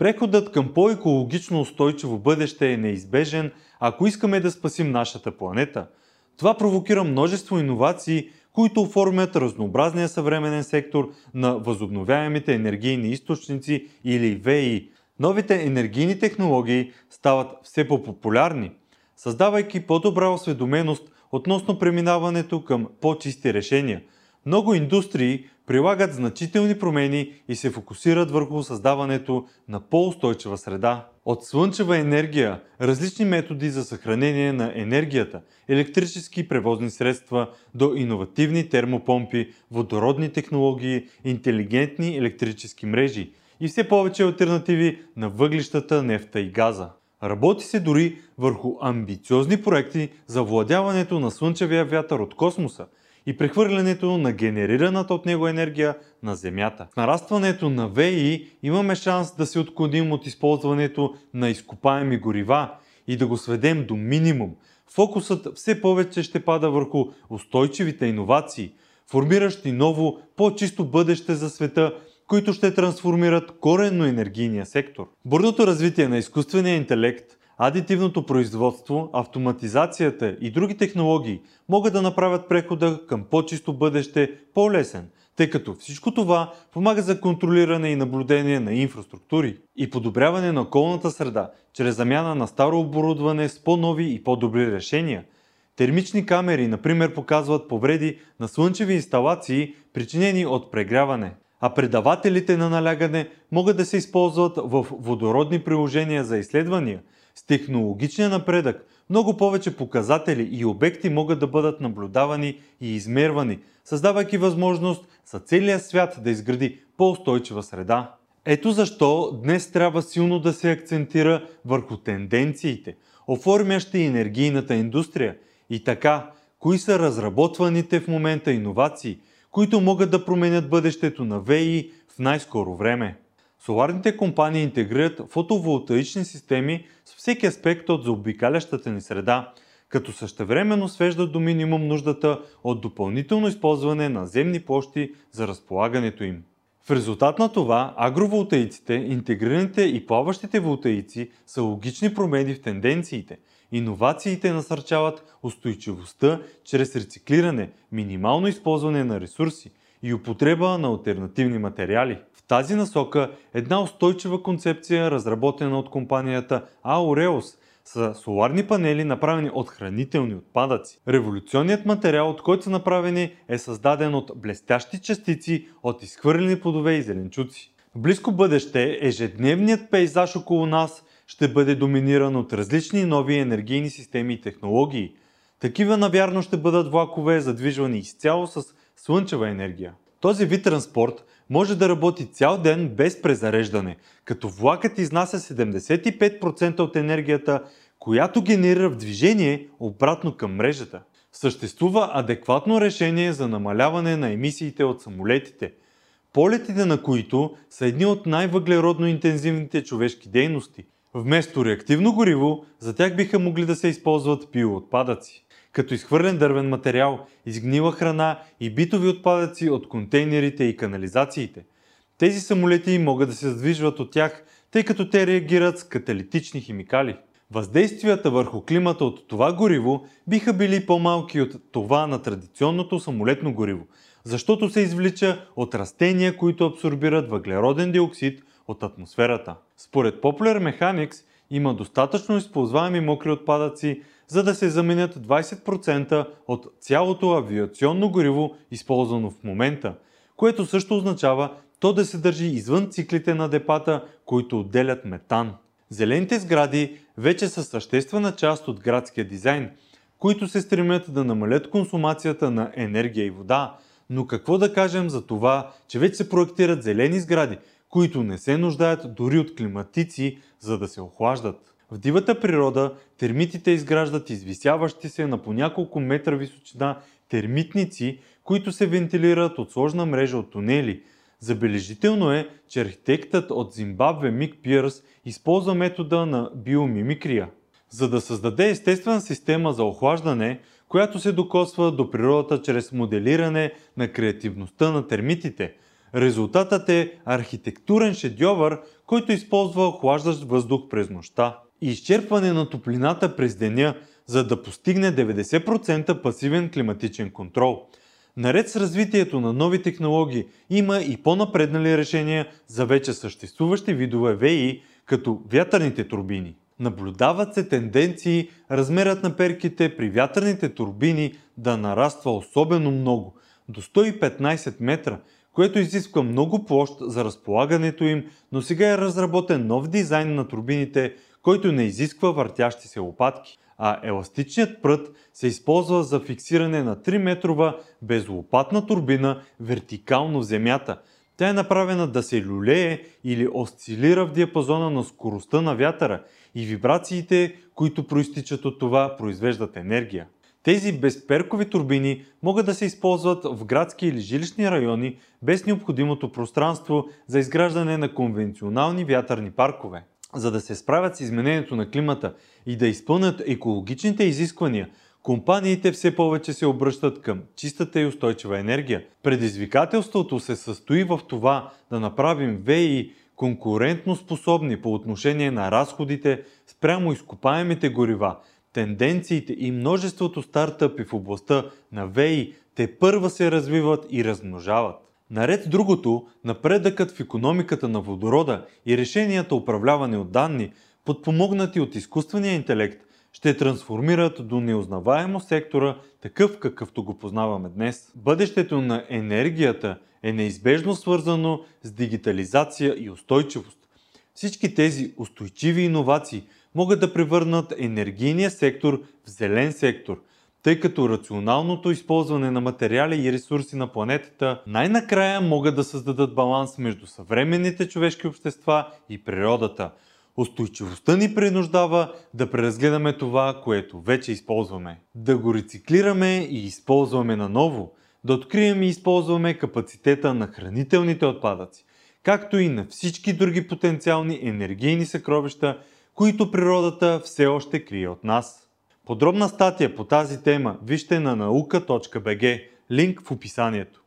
Преходът към по-екологично устойчиво бъдеще е неизбежен, ако искаме да спасим нашата планета. Това провокира множество иновации, които оформят разнообразния съвременен сектор на възобновяемите енергийни източници или ВИ. Новите енергийни технологии стават все по-популярни, създавайки по-добра осведоменост относно преминаването към по-чисти решения. Много индустрии прилагат значителни промени и се фокусират върху създаването на по-устойчива среда. От слънчева енергия, различни методи за съхранение на енергията, електрически превозни средства до иновативни термопомпи, водородни технологии, интелигентни електрически мрежи и все повече альтернативи на въглищата, нефта и газа. Работи се дори върху амбициозни проекти за владяването на слънчевия вятър от космоса и прехвърлянето на генерираната от него енергия на Земята. В нарастването на ВИ имаме шанс да се отклоним от използването на изкопаеми горива и да го сведем до минимум. Фокусът все повече ще пада върху устойчивите иновации, формиращи ново, по-чисто бъдеще за света които ще трансформират коренно енергийния сектор. Бързото развитие на изкуствения интелект, адитивното производство, автоматизацията и други технологии могат да направят прехода към по-чисто бъдеще по-лесен, тъй като всичко това помага за контролиране и наблюдение на инфраструктури и подобряване на околната среда, чрез замяна на старо оборудване с по-нови и по-добри решения. Термични камери, например, показват повреди на слънчеви инсталации, причинени от прегряване а предавателите на налягане могат да се използват в водородни приложения за изследвания. С технологичния напредък много повече показатели и обекти могат да бъдат наблюдавани и измервани, създавайки възможност за целия свят да изгради по-устойчива среда. Ето защо днес трябва силно да се акцентира върху тенденциите, оформящи енергийната индустрия и така, кои са разработваните в момента иновации – които могат да променят бъдещето на ВИ в най-скоро време. Соларните компании интегрират фотоволтаични системи с всеки аспект от заобикалящата ни среда, като същевременно свеждат до минимум нуждата от допълнително използване на земни площи за разполагането им. В резултат на това, агроволтаиците, интегрираните и плаващите волтаици са логични промени в тенденциите – Иновациите насърчават устойчивостта чрез рециклиране, минимално използване на ресурси и употреба на альтернативни материали. В тази насока една устойчива концепция, разработена от компанията Aureus, са соларни панели, направени от хранителни отпадъци. Революционният материал, от който са направени, е създаден от блестящи частици от изхвърлени плодове и зеленчуци. В близко бъдеще ежедневният пейзаж около нас ще бъде доминиран от различни нови енергийни системи и технологии. Такива навярно ще бъдат влакове, задвижвани изцяло с слънчева енергия. Този вид транспорт може да работи цял ден без презареждане, като влакът изнася 75% от енергията, която генерира в движение обратно към мрежата. Съществува адекватно решение за намаляване на емисиите от самолетите, полетите на които са едни от най-въглеродно интензивните човешки дейности – Вместо реактивно гориво, за тях биха могли да се използват биоотпадъци, като изхвърлен дървен материал, изгнила храна и битови отпадъци от контейнерите и канализациите. Тези самолети могат да се задвижват от тях, тъй като те реагират с каталитични химикали. Въздействията върху климата от това гориво биха били по-малки от това на традиционното самолетно гориво, защото се извлича от растения, които абсорбират въглероден диоксид от атмосферата. Според Popular Mechanics има достатъчно използваеми мокри отпадъци, за да се заменят 20% от цялото авиационно гориво, използвано в момента, което също означава то да се държи извън циклите на депата, които отделят метан. Зелените сгради вече са съществена част от градския дизайн, които се стремят да намалят консумацията на енергия и вода, но какво да кажем за това, че вече се проектират зелени сгради, които не се нуждаят дори от климатици, за да се охлаждат. В дивата природа термитите изграждат извисяващи се на по няколко метра височина термитници, които се вентилират от сложна мрежа от тунели. Забележително е, че архитектът от Зимбабве Мик Пирс използва метода на биомимикрия, за да създаде естествена система за охлаждане, която се докосва до природата чрез моделиране на креативността на термитите – Резултатът е архитектурен шедьовър, който използва охлаждащ въздух през нощта изчерпване на топлината през деня, за да постигне 90% пасивен климатичен контрол. Наред с развитието на нови технологии има и по-напреднали решения за вече съществуващи видове ВИ, като вятърните турбини. Наблюдават се тенденции размерът на перките при вятърните турбини да нараства особено много, до 115 метра, което изисква много площ за разполагането им, но сега е разработен нов дизайн на турбините, който не изисква въртящи се лопатки. А еластичният прът се използва за фиксиране на 3-метрова безлопатна турбина вертикално в земята. Тя е направена да се люлее или осцилира в диапазона на скоростта на вятъра и вибрациите, които проистичат от това, произвеждат енергия. Тези безперкови турбини могат да се използват в градски или жилищни райони без необходимото пространство за изграждане на конвенционални вятърни паркове. За да се справят с изменението на климата и да изпълнят екологичните изисквания, компаниите все повече се обръщат към чистата и устойчива енергия. Предизвикателството се състои в това да направим ВИ конкурентно способни по отношение на разходите спрямо изкопаемите горива, тенденциите и множеството стартъпи в областта на ВЕИ те първа се развиват и размножават. Наред другото, напредъкът в економиката на водорода и решенията управляване от данни, подпомогнати от изкуствения интелект, ще трансформират до неузнаваемо сектора, такъв какъвто го познаваме днес. Бъдещето на енергията е неизбежно свързано с дигитализация и устойчивост. Всички тези устойчиви иновации могат да превърнат енергийния сектор в зелен сектор, тъй като рационалното използване на материали и ресурси на планетата най-накрая могат да създадат баланс между съвременните човешки общества и природата. Устойчивостта ни принуждава да преразгледаме това, което вече използваме. Да го рециклираме и използваме наново. Да открием и използваме капацитета на хранителните отпадъци, както и на всички други потенциални енергийни съкровища, които природата все още крие от нас. Подробна статия по тази тема вижте на наука.bg, линк в описанието.